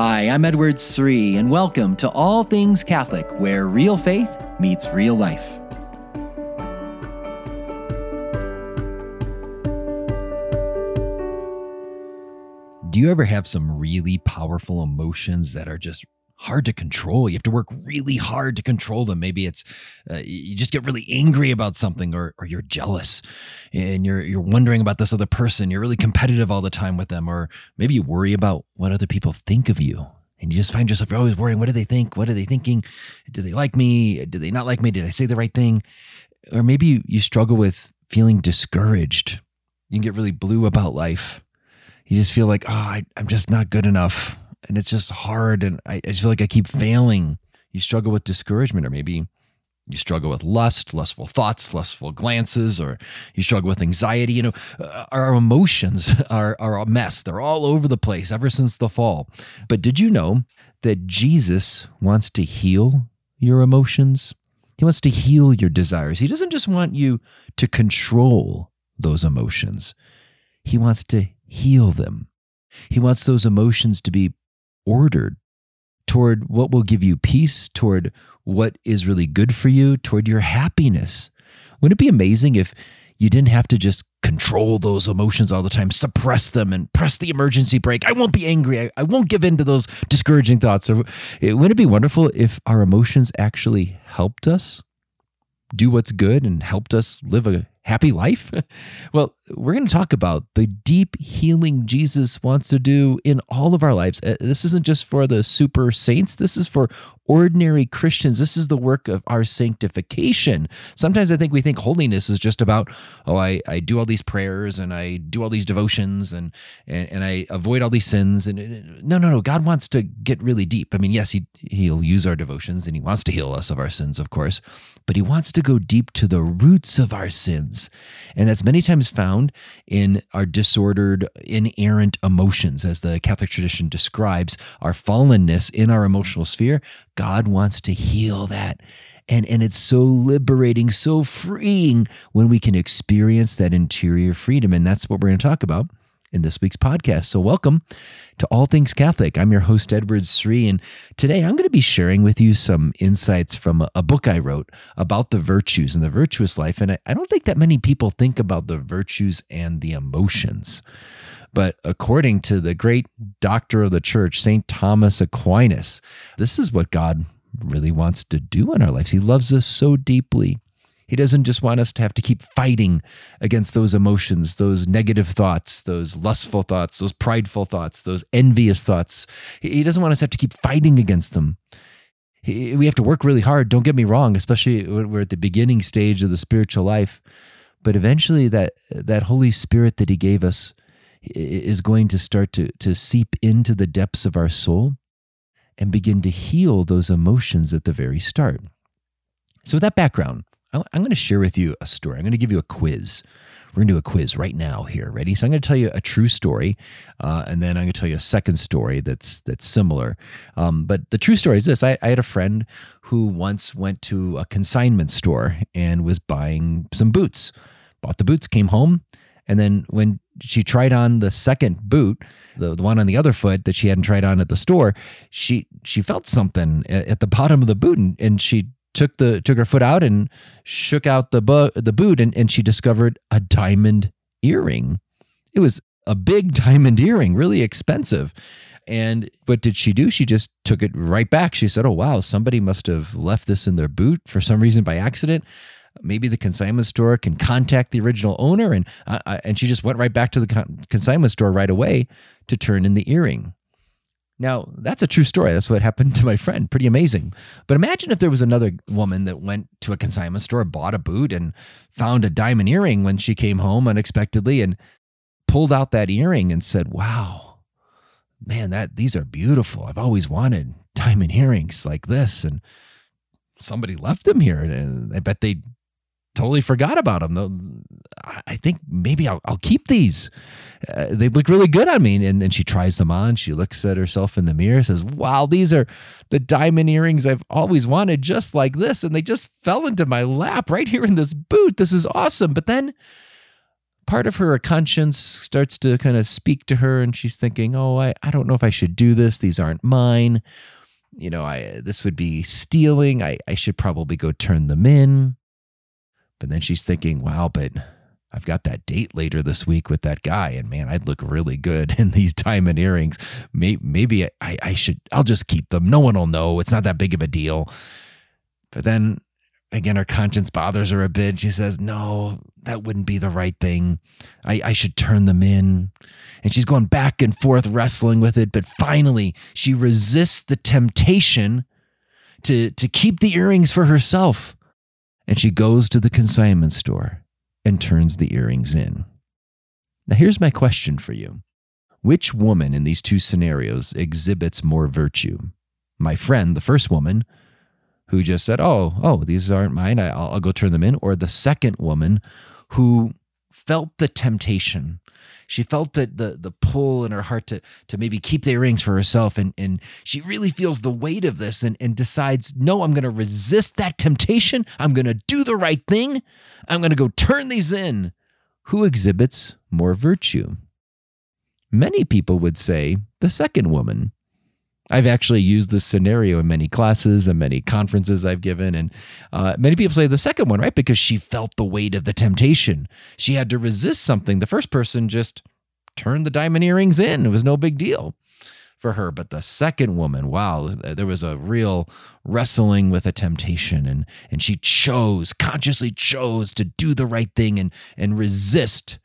Hi, I'm Edward Sri, and welcome to All Things Catholic, where real faith meets real life. Do you ever have some really powerful emotions that are just hard to control? You have to work really hard to control them. Maybe it's uh, you just get really angry about something, or or you're jealous, and you're you're wondering about this other person. You're really competitive all the time with them, or maybe you worry about what other people think of you, and you just find yourself always worrying. What do they think? What are they thinking? Do they like me? Do they not like me? Did I say the right thing? Or maybe you, struggle with feeling discouraged. You can get really blue about life you just feel like, oh, I, am just not good enough. And it's just hard. And I, I just feel like I keep failing. You struggle with discouragement, or maybe you struggle with lust, lustful thoughts, lustful glances, or you struggle with anxiety. You know, uh, our emotions are, are a mess. They're all over the place ever since the fall. But did you know that Jesus wants to heal your emotions? He wants to heal your desires. He doesn't just want you to control those emotions, He wants to heal them. He wants those emotions to be ordered toward what will give you peace, toward what is really good for you, toward your happiness. Wouldn't it be amazing if you didn't have to just control those emotions all the time, suppress them and press the emergency brake? I won't be angry. I, I won't give in to those discouraging thoughts. Or, wouldn't it be wonderful if our emotions actually helped us do what's good and helped us live a happy life? well, we're going to talk about the deep healing Jesus wants to do in all of our lives. Uh, this isn't just for the super saints, this is for ordinary Christians. This is the work of our sanctification. Sometimes I think we think holiness is just about, oh, I, I do all these prayers and I do all these devotions and, and, and I avoid all these sins. And no, no, no. God wants to get really deep. I mean, yes, he, he'll use our devotions and he wants to heal us of our sins, of course, but he wants to go deep to the roots of our sins. And that's many times found in our disordered, inerrant emotions, as the Catholic tradition describes our fallenness in our emotional sphere. God wants to heal that. And, and it's so liberating, so freeing when we can experience that interior freedom. And that's what we're going to talk about in this week's podcast. So, welcome to All Things Catholic. I'm your host, Edward Sri, and today I'm going to be sharing with you some insights from a, book I wrote about the virtues and the virtuous life. And I don't think that many people think about the virtues and the emotions. But according to the great doctor of the church, St. Thomas Aquinas, this is what God really wants to do in our lives. He loves us so deeply he doesn't just want us to have to keep fighting against those emotions, those negative thoughts, those lustful thoughts, those prideful thoughts, those envious thoughts. He doesn't want us to have to keep fighting against them. We have to work really hard, don't get me wrong, especially when we're at the beginning stage of the spiritual life. But eventually, that, that Holy Spirit that He gave us is going to start to, to seep into the depths of our soul and begin to heal those emotions at the very start. So, with that background, I'm going to share with you a story. I'm going to give you a quiz. We're going to do a quiz right now here. Ready? So I'm going to tell you a true story, uh, and then I'm going to tell you a second story that's that's similar. Um, but the true story is this: I, I had a friend who once went to a consignment store and was buying some boots. Bought the boots, came home, and then when she tried on the second boot, the, the one on the other foot that she hadn't tried on at the store, she she felt something at, at the bottom of the boot, and, and she took the took her foot out and shook out the bu- the boot and, and she discovered a diamond earring. It was a big diamond earring, really expensive. And what did she do? She just took it right back. She said, "Oh wow, somebody must have left this in their boot for some reason by accident. Maybe the consignment store can contact the original owner." And uh, and she just went right back to the con- consignment store right away to turn in the earring. Now, that's a true story. That's what happened to my friend. Pretty amazing. But imagine if there was another woman that went to a consignment store, bought a boot, and found a diamond earring when she came home unexpectedly and pulled out that earring and said, Wow, man, that these are beautiful. I've always wanted diamond earrings like this. And somebody left them here. And I bet they totally forgot about them. I think maybe I'll, I'll keep these. Uh, they look really good on me. And then she tries them on. She looks at herself in the mirror, says, Wow, these are the diamond earrings I've always wanted, just like this. And they just fell into my lap right here in this boot. This is awesome. But then part of her conscience starts to kind of speak to her and she's thinking, oh, I, I don't know if I should do this. These aren't mine. You know, I this would be stealing. I, I should probably go turn them in. But then she's thinking, wow, but I've got that date later this week with that guy, and man, I'd look really good in these diamond earrings. Maybe, maybe I, I should, I'll just keep them. No one will know. It's not that big of a deal. But then again, her conscience bothers her a bit. She says, No, that wouldn't be the right thing. I, I should turn them in. And she's going back and forth wrestling with it. But finally, she resists the temptation to, to keep the earrings for herself. And she goes to the consignment store and turns the earrings in. Now, here's my question for you Which woman in these two scenarios exhibits more virtue? My friend, the first woman, who just said, "Oh, oh, these aren't mine. I, will I'll go turn them in," or the second woman who felt the temptation. She felt the, the pull in her heart to to maybe keep the earrings for herself, and and she really feels the weight of this, and and decides, no, I'm going to resist that temptation. I'm going to do the right thing. I'm going to go turn these in. Who exhibits more virtue? Many people would say the second woman. I've actually used this scenario in many classes and many conferences I've given. And uh, many people say the second one, right? Because she felt the weight of the temptation. She had to resist something. The first person just turned the diamond earrings in, it was no big deal for her. But the second woman, wow, there was a real wrestling with a temptation. And, and she chose, consciously chose to do the right thing and, and resist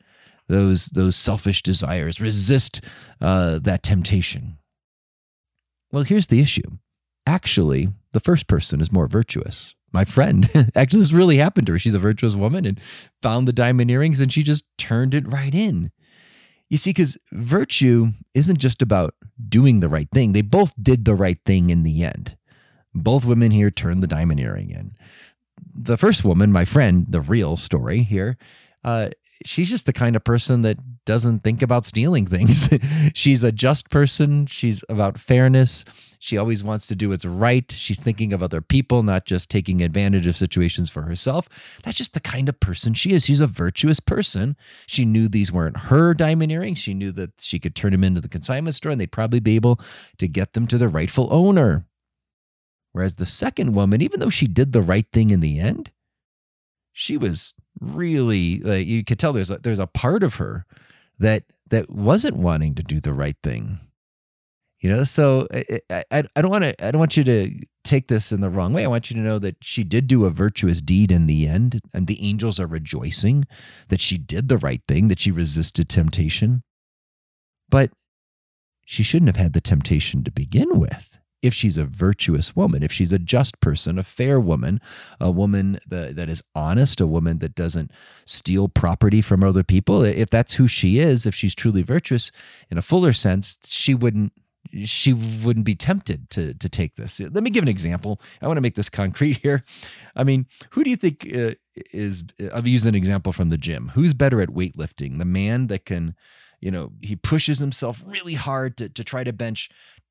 those, those selfish desires, resist uh, that temptation. Well, here's the issue. Actually, the first person is more virtuous. My friend, actually, this really happened to her. She's a virtuous woman and found the diamond earrings and she just turned it right in. You see, because virtue isn't just about doing the right thing, they both did the right thing in the end. Both women here turned the diamond earring in. The first woman, my friend, the real story here, uh, she's just the kind of person that doesn't think about stealing things. she's a just person. She's about fairness. She always wants to do what's right. She's thinking of other people, not just taking advantage of situations for herself. That's just the kind of person she is. She's a virtuous person. She knew these weren't her diamond earrings. She knew that she could turn them into the consignment store and they'd probably be able to get them to the rightful owner. Whereas the second woman, even though she did the right thing in the end, she was really like you could tell there's a, there's a part of her that that wasn't wanting to do the right thing. You know so i i, I don't want to i don't want you to take this in the wrong way. I want you to know that she did do a virtuous deed in the end and the angels are rejoicing that she did the right thing that she resisted temptation. But she shouldn't have had the temptation to begin with if she's a virtuous woman, if she's a just person, a fair woman, a woman that, that is honest, a woman that doesn't steal property from other people, if that's who she is, if she's truly virtuous in a fuller sense, she wouldn't she wouldn't be tempted to to take this. Let me give an example. I want to make this concrete here. I mean, who do you think uh, is? I've used an example from the gym. Who's better at weightlifting? The man that can, you know, he pushes himself really hard to to try to bench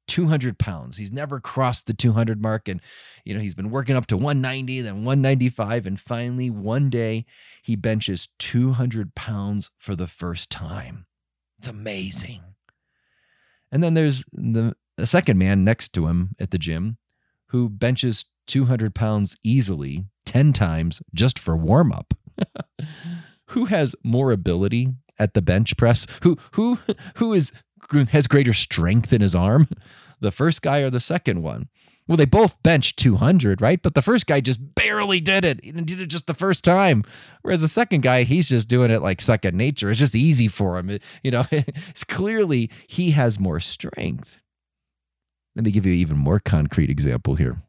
200 pounds. He's never crossed the 200 mark. And, you know, he's been working up to 190, then 195. And finally, one day, he benches 200 pounds for the first time. It's amazing. And then there's the a second man next to him at the gym who benches 200 pounds easily 10 times just for warm up. who has more ability at the bench press? Who who who is has greater strength in his arm, the first guy or the second one? Well, they both benched 200, right? But the first guy just barely did it. He did it just the first time. Whereas the second guy, he's just doing it like second nature. It's just easy for him. you know, it's clearly he has more strength. Let me give you an even more concrete example here.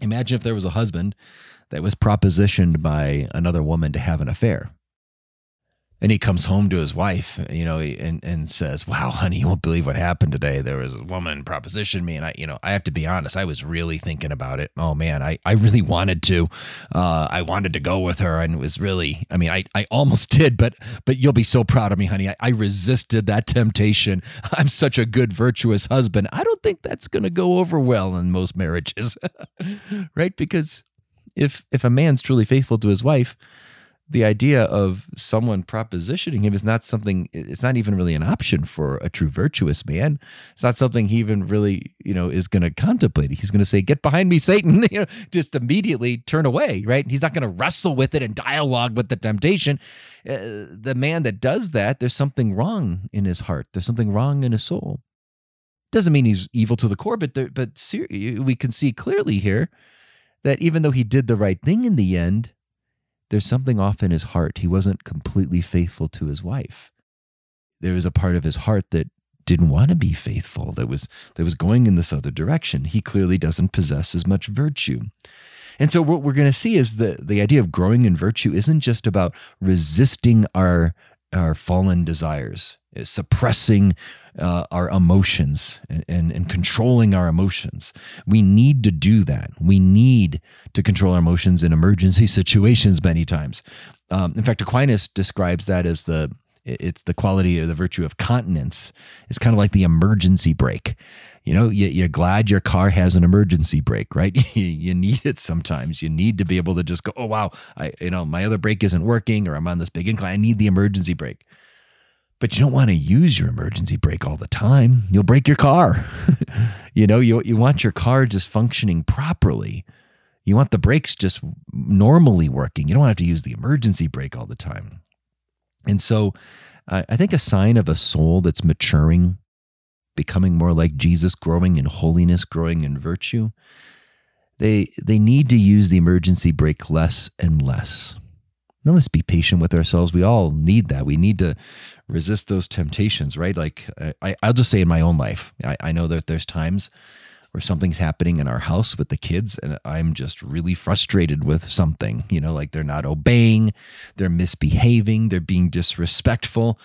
Imagine if there was a husband that was propositioned by another woman to have an affair and he comes home to his wife, you know, and, and says, Wow, honey, you won't believe what happened today. There was a woman propositioned me. And I, you know, I have to be honest, I was really thinking about it. Oh man, I, I really wanted to. Uh, I wanted to go with her and it was really, I mean, I, I almost did, but, but you'll be so proud of me, honey. I, I resisted that temptation. I'm such a good, virtuous husband. I don't think that's going to go over well in most marriages, right? Because if, if a man's truly faithful to his wife, the idea of someone propositioning him is not something it's not even really an option for a true virtuous man. It's not something he even really you know is going to contemplate. He's going to say get behind me satan you know just immediately turn away right? He's not going to wrestle with it and dialogue with the temptation. Uh, the man that does that there's something wrong in his heart. There's something wrong in his soul. Doesn't mean he's evil to the core but there, but ser- we can see clearly here that even though he did the right thing in the end there's something off in his heart. He wasn't completely faithful to his wife. There was a part of his heart that didn't want to be faithful, that was that was going in this other direction. He clearly doesn't possess as much virtue. And so what we're going to see is the the idea of growing in virtue isn't just about resisting our our fallen desires, suppressing uh, our emotions and, and, and controlling our emotions. We need to do that. We need to control our emotions in emergency situations many times. Um, in fact, Aquinas describes that as the it's the quality or the virtue of continence. It's kind of like the emergency brake. You know, you, are glad your car has an emergency brake, right? you need it sometimes. You need to be able to just go, oh wow, I you know my other brake isn't working, or I'm on this big incline. I need the emergency brake. But you don't want to use your emergency brake all the time. You'll break your car. you know, you, you want your car just functioning properly. You want the brakes just normally working. You don't have to use the emergency brake all the time. And so uh, I think a sign of a soul that's maturing, becoming more like Jesus, growing in holiness, growing in virtue, they, they need to use the emergency brake less and less. Now let's be patient with ourselves. We all need that. We need to resist those temptations, right? Like I, I'll just say in my own life, I, I know that there's times where something's happening in our house with the kids and I'm just really frustrated with something, you know, like they're not obeying, they're misbehaving, they're being disrespectful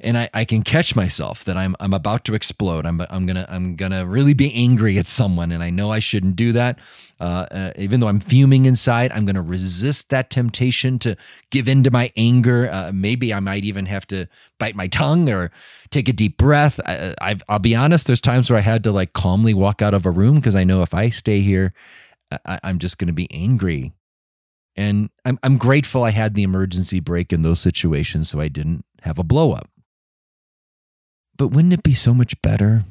and I, I can catch myself that I'm I'm about to explode. I'm I'm gonna I'm gonna really be angry at someone, and I know I shouldn't do that. Uh, uh, even though I'm fuming inside, I'm gonna resist that temptation to give in to my anger. Uh, maybe I might even have to bite my tongue or take a deep breath. I, I've, I'll be honest. There's times where I had to like calmly walk out of a room because I know if I stay here, I, I'm just gonna be angry and I'm, I'm grateful I had the emergency brake in those situations so I didn't have a blow up. But wouldn't it be so much better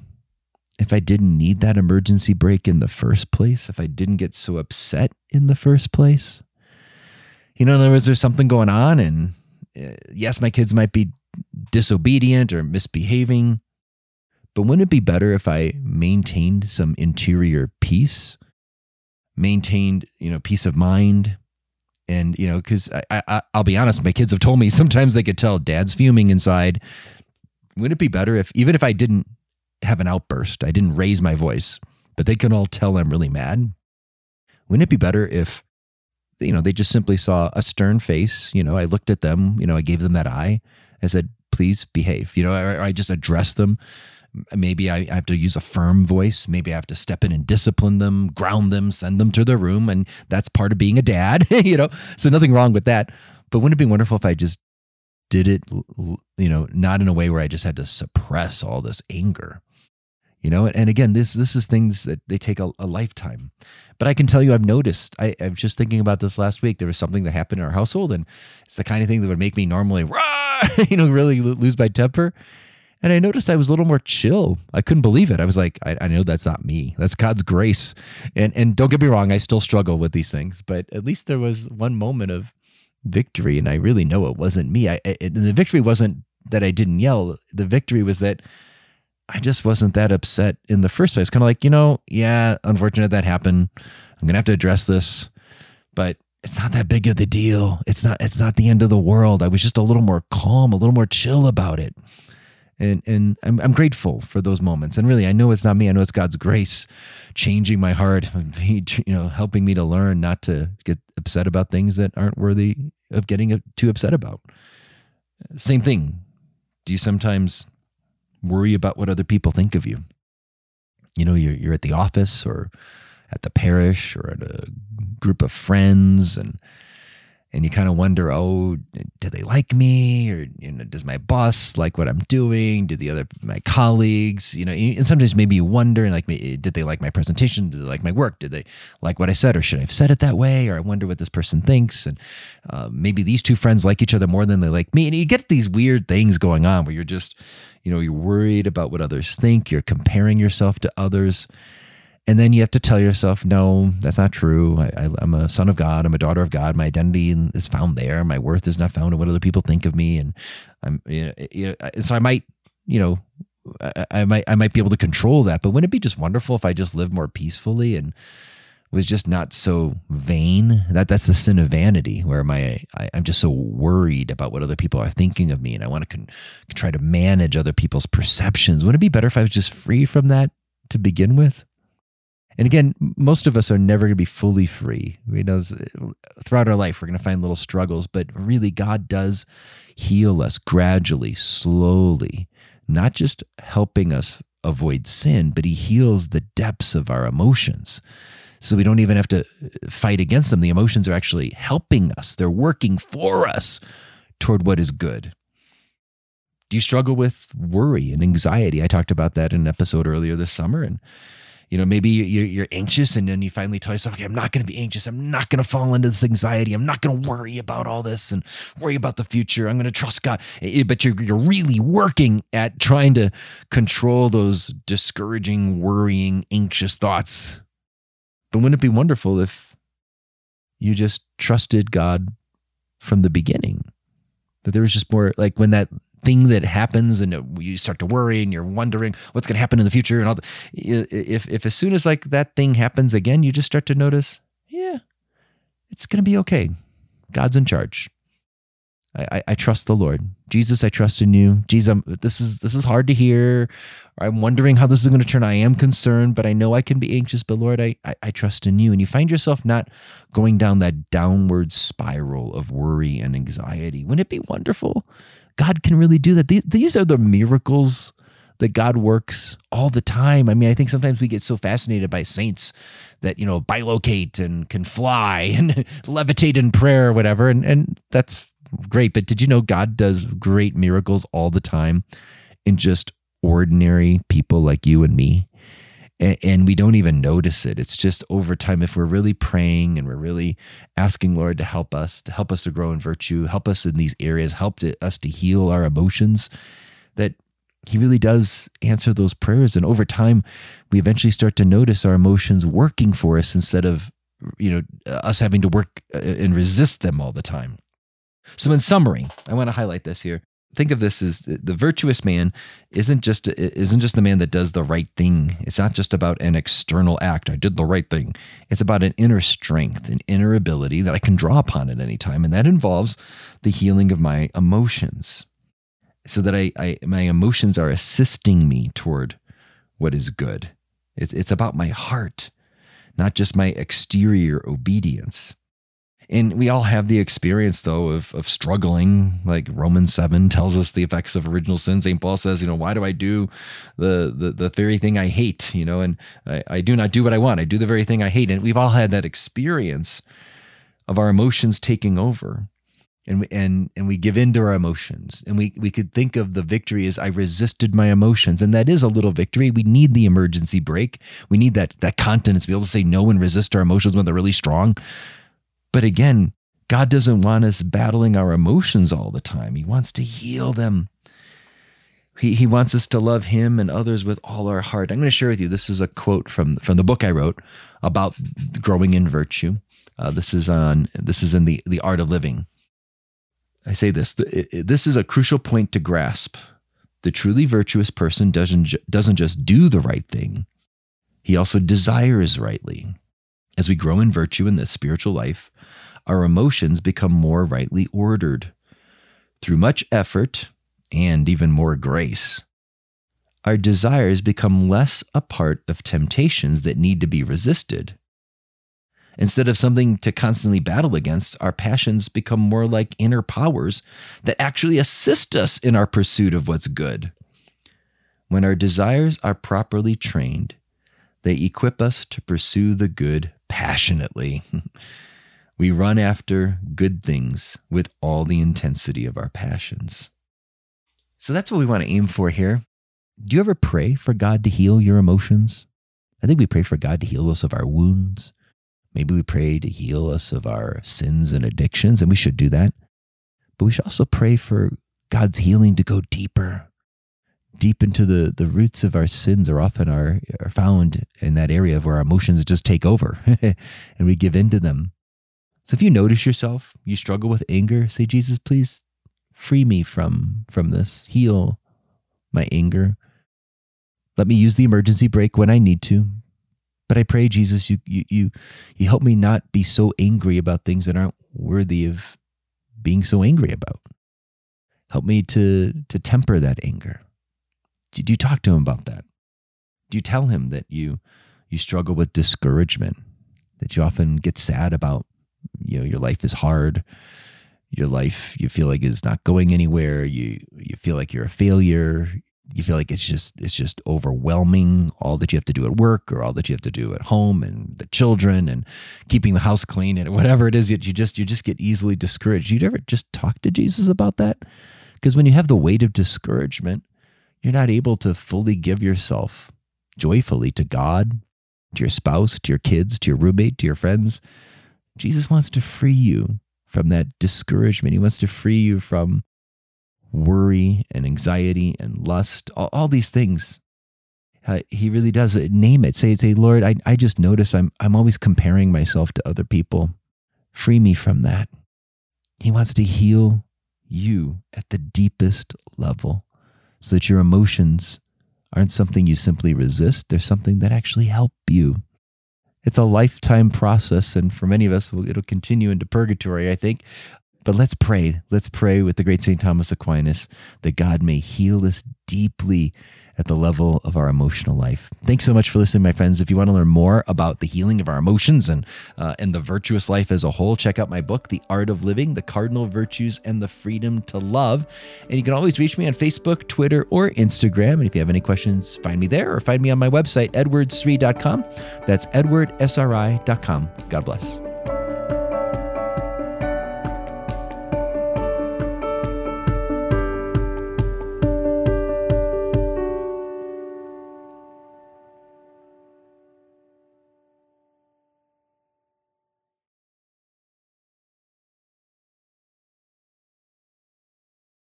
if I didn't need that emergency brake in the first place? If I didn't get so upset in the first place? You know, in other words, there's something going on, and uh, yes, my kids might be disobedient or misbehaving, but wouldn't it be better if I maintained some interior peace, maintained, you know, peace of mind? And, you know, because I, I, I'll be honest, my kids have told me sometimes they could tell dad's fuming inside wouldn't it be better if even if I didn't have an outburst, I didn't raise my voice, but they can all tell I'm really mad? Wouldn't it be better if you know they just simply saw a stern face? You know, I looked at them. You know, I gave them that eye. I said, "Please behave." You know, I, I just addressed them. Maybe I have to use a firm voice. Maybe I have to step in and discipline them, ground them, send them to their room, and that's part of being a dad. you know, so nothing wrong with that. But wouldn't it be wonderful if I just did it you know not in a way where i just had to suppress all this anger you know? And again this this is things that they take a, a lifetime. But i can tell you i've noticed I, i was just thinking about this last week there was something that happened in our household and it's the kind of thing that would make me normally rah, you know really lose my temper. And i noticed i was a little more chill. I couldn't believe it. I was like I, I know that's not me. That's god's grace. And and don't get me wrong i still struggle with these things but at least there was one moment of victory, and I really know it wasn't me. I, it, the victory wasn't that I didn't yell. The victory was that I just wasn't that upset in the first place. Kind of like, you know, yeah, unfortunate that happened. I'm gonna have to address this, but it's not that big of the deal. It's not. It's not the end of the world. I was just a little more calm, a little more chill about it and and I'm, I'm grateful for those moments and really i know it's not me i know it's god's grace changing my heart you know helping me to learn not to get upset about things that aren't worthy of getting too upset about. Same thing. Do you sometimes worry about what other people think of you? You know you're, you're at the office or at the parish or at a group of friends and and you kind of wonder, oh, do they like me, or you know, does my boss like what I'm doing? Do the other my colleagues, you know? And sometimes maybe you wonder, like, did they like my presentation? Did they like my work? Did they like what I said, or should I have said it that way? Or I wonder what this person thinks, and uh, maybe these two friends like each other more than they like me, and you get these weird things going on where you're just, you know, you're worried about what others think. You're comparing yourself to others and then you have to tell yourself, no, that's not true. I, am a son of God. I'm a daughter of God. My identity is found there. My worth is not found in what other people think of me. And I'm, you know, you know so I might, you know, I, I, might, I might be able to control that. But wouldn't it be just wonderful if I just lived more peacefully and was just not so vain? That that's the sin of vanity, where my I, am just so worried about what other people are thinking of me, and I want to con, try to manage other people's perceptions. Wouldn't it be better if I was just free from that to begin with? And again, most of us are never going to be fully free. We know uh, throughout our life, we're going to find little struggles, but really, God does heal us gradually, slowly, not just helping us avoid sin, but He heals the depths of our emotions. So we don't even have to uh, fight against them. The emotions are actually helping us, they're working for us toward what is good. Do you struggle with worry and anxiety? I talked about that in an episode earlier this summer. And you know maybe you're, anxious and then you finally tell yourself okay i'm not going to be anxious. I'm not going to fall into this anxiety. I'm not going to worry about all this and worry about the future. I'm going to trust god. But you're, you're really working at trying to control those discouraging worrying anxious thoughts. But wouldn't it be wonderful if you just trusted god from the beginning? That there was just more like when that thing that happens and you start to worry and you're wondering what's going to happen in the future and all the, if if as soon as like that thing happens again you just start to notice yeah it's going to be okay god's in charge I, I, I, trust the Lord. Jesus, I trust in you. Jesus, I'm, this is this is hard to hear. I'm wondering how this is going to turn. I am concerned, but I know I can be anxious. But Lord, I, I, I trust in you. And you find yourself not going down that downward spiral of worry and anxiety. Wouldn't it be wonderful God can really do that. These are the miracles that God works all the time. I mean, I think sometimes we get so fascinated by saints that, you know, bilocate and can fly and levitate in prayer or whatever. And, and that's great. But did you know God does great miracles all the time in just ordinary people like you and me? And, we don't even notice it. It's just over time. If we're really praying and we're really asking Lord to help us, to help us to grow in virtue, help us in these areas, help to, us to heal our emotions, that He really does answer those prayers. And over time, we eventually start to notice our emotions working for us instead of you know us having to work uh, and resist them all the time. So, in summary, I want to highlight this here think of this as the virtuous man isn't just isn't just the man that does the right thing. It's not just about an external act. I did the right thing. It's about an inner strength, an inner ability that I can draw upon at any time, and that involves the healing of my emotions, so that I, I my emotions are assisting me toward what is good. It's it's about my heart, not just my exterior obedience. And we all have the experience, though, of, of struggling. Like Romans 7 tells us the effects of original sin. St. Paul says, you know, why do I do the, the, the very thing I hate? You know, and I, I do not do what I want. I do the very thing I hate. And we've all had that experience of our emotions taking over. And we, and and we give in to our emotions, and we we could think of the victory as I resisted my emotions, and that is a little victory. We need the emergency brake. We need that that continence to be able to say no and resist our emotions when they're really strong. But again, God doesn't want us battling our emotions all the time. He wants to heal them. He, he wants us to love him and others with all our heart. I'm going to share with you. This is a quote from, from the book I wrote about growing in virtue. Uh, this is on this is in the, the art of living. I say this this is a crucial point to grasp. The truly virtuous person doesn't, doesn't just do the right thing, he also desires rightly. As we grow in virtue in this spiritual life, our emotions become more rightly ordered. Through much effort and even more grace, our desires become less a part of temptations that need to be resisted. Instead of something to constantly battle against, our passions become more like inner powers that actually assist us in our pursuit of what's good. When our desires are properly trained, they equip us to pursue the good passionately. We run after good things with all the intensity of our passions. So that's what we want to aim for here. Do you ever pray for God to heal your emotions? I think we pray for God to heal us of our wounds. Maybe we pray to heal us of our sins and addictions, and we should do that. But we should also pray for God's healing to go deeper, deep into the, the roots of our sins are often are, are found in that area where our emotions just take over and we give in to them. So if you notice yourself, you struggle with anger, say, Jesus, please free me from, from this. Heal my anger. Let me use the emergency brake when I need to. But I pray, Jesus, you, you, you, you help me not be so angry about things that aren't worthy of being so angry about. Help me to, to temper that anger. Do, do you talk to him about that? Do you tell him that you, you struggle with discouragement, that you often get sad about, you know, your life is hard, your life you feel like is not going anywhere, you, you feel like you're a failure, you feel like it's just it's just overwhelming all that you have to do at work or all that you have to do at home and the children and keeping the house clean and whatever it is that you just you just get easily discouraged. You'd ever just talk to jesus about that? Because when you have the weight of discouragement you're not able to fully give yourself joyfully to god to your spouse to your kids to your roommate to your friends jesus wants to free you from that discouragement he wants to free you from worry and anxiety and lust, all, all these things. Uh, he really does. Name it. Say, say, Lord, I, I just notice I'm, I'm always comparing myself to other people. Free me from that. He wants to heal you at the deepest level so that your emotions aren't something you simply resist, they're something that actually help you. It's a lifetime process, and for many of us, it'll continue into purgatory, I think, but let's pray. Let's pray with the great St. Thomas Aquinas that God may heal us deeply at the level of our emotional life. Thanks so much for listening, my friends. If you want to learn more about the healing of our emotions and uh, and the virtuous life as a whole, check out my book, The Art of Living: The Cardinal Virtues and the Freedom to Love. And you can always reach me on Facebook, Twitter, or Instagram. And if you have any questions, find me there or find me on my website, edwardsri.com. That's edwardsri.com. God bless.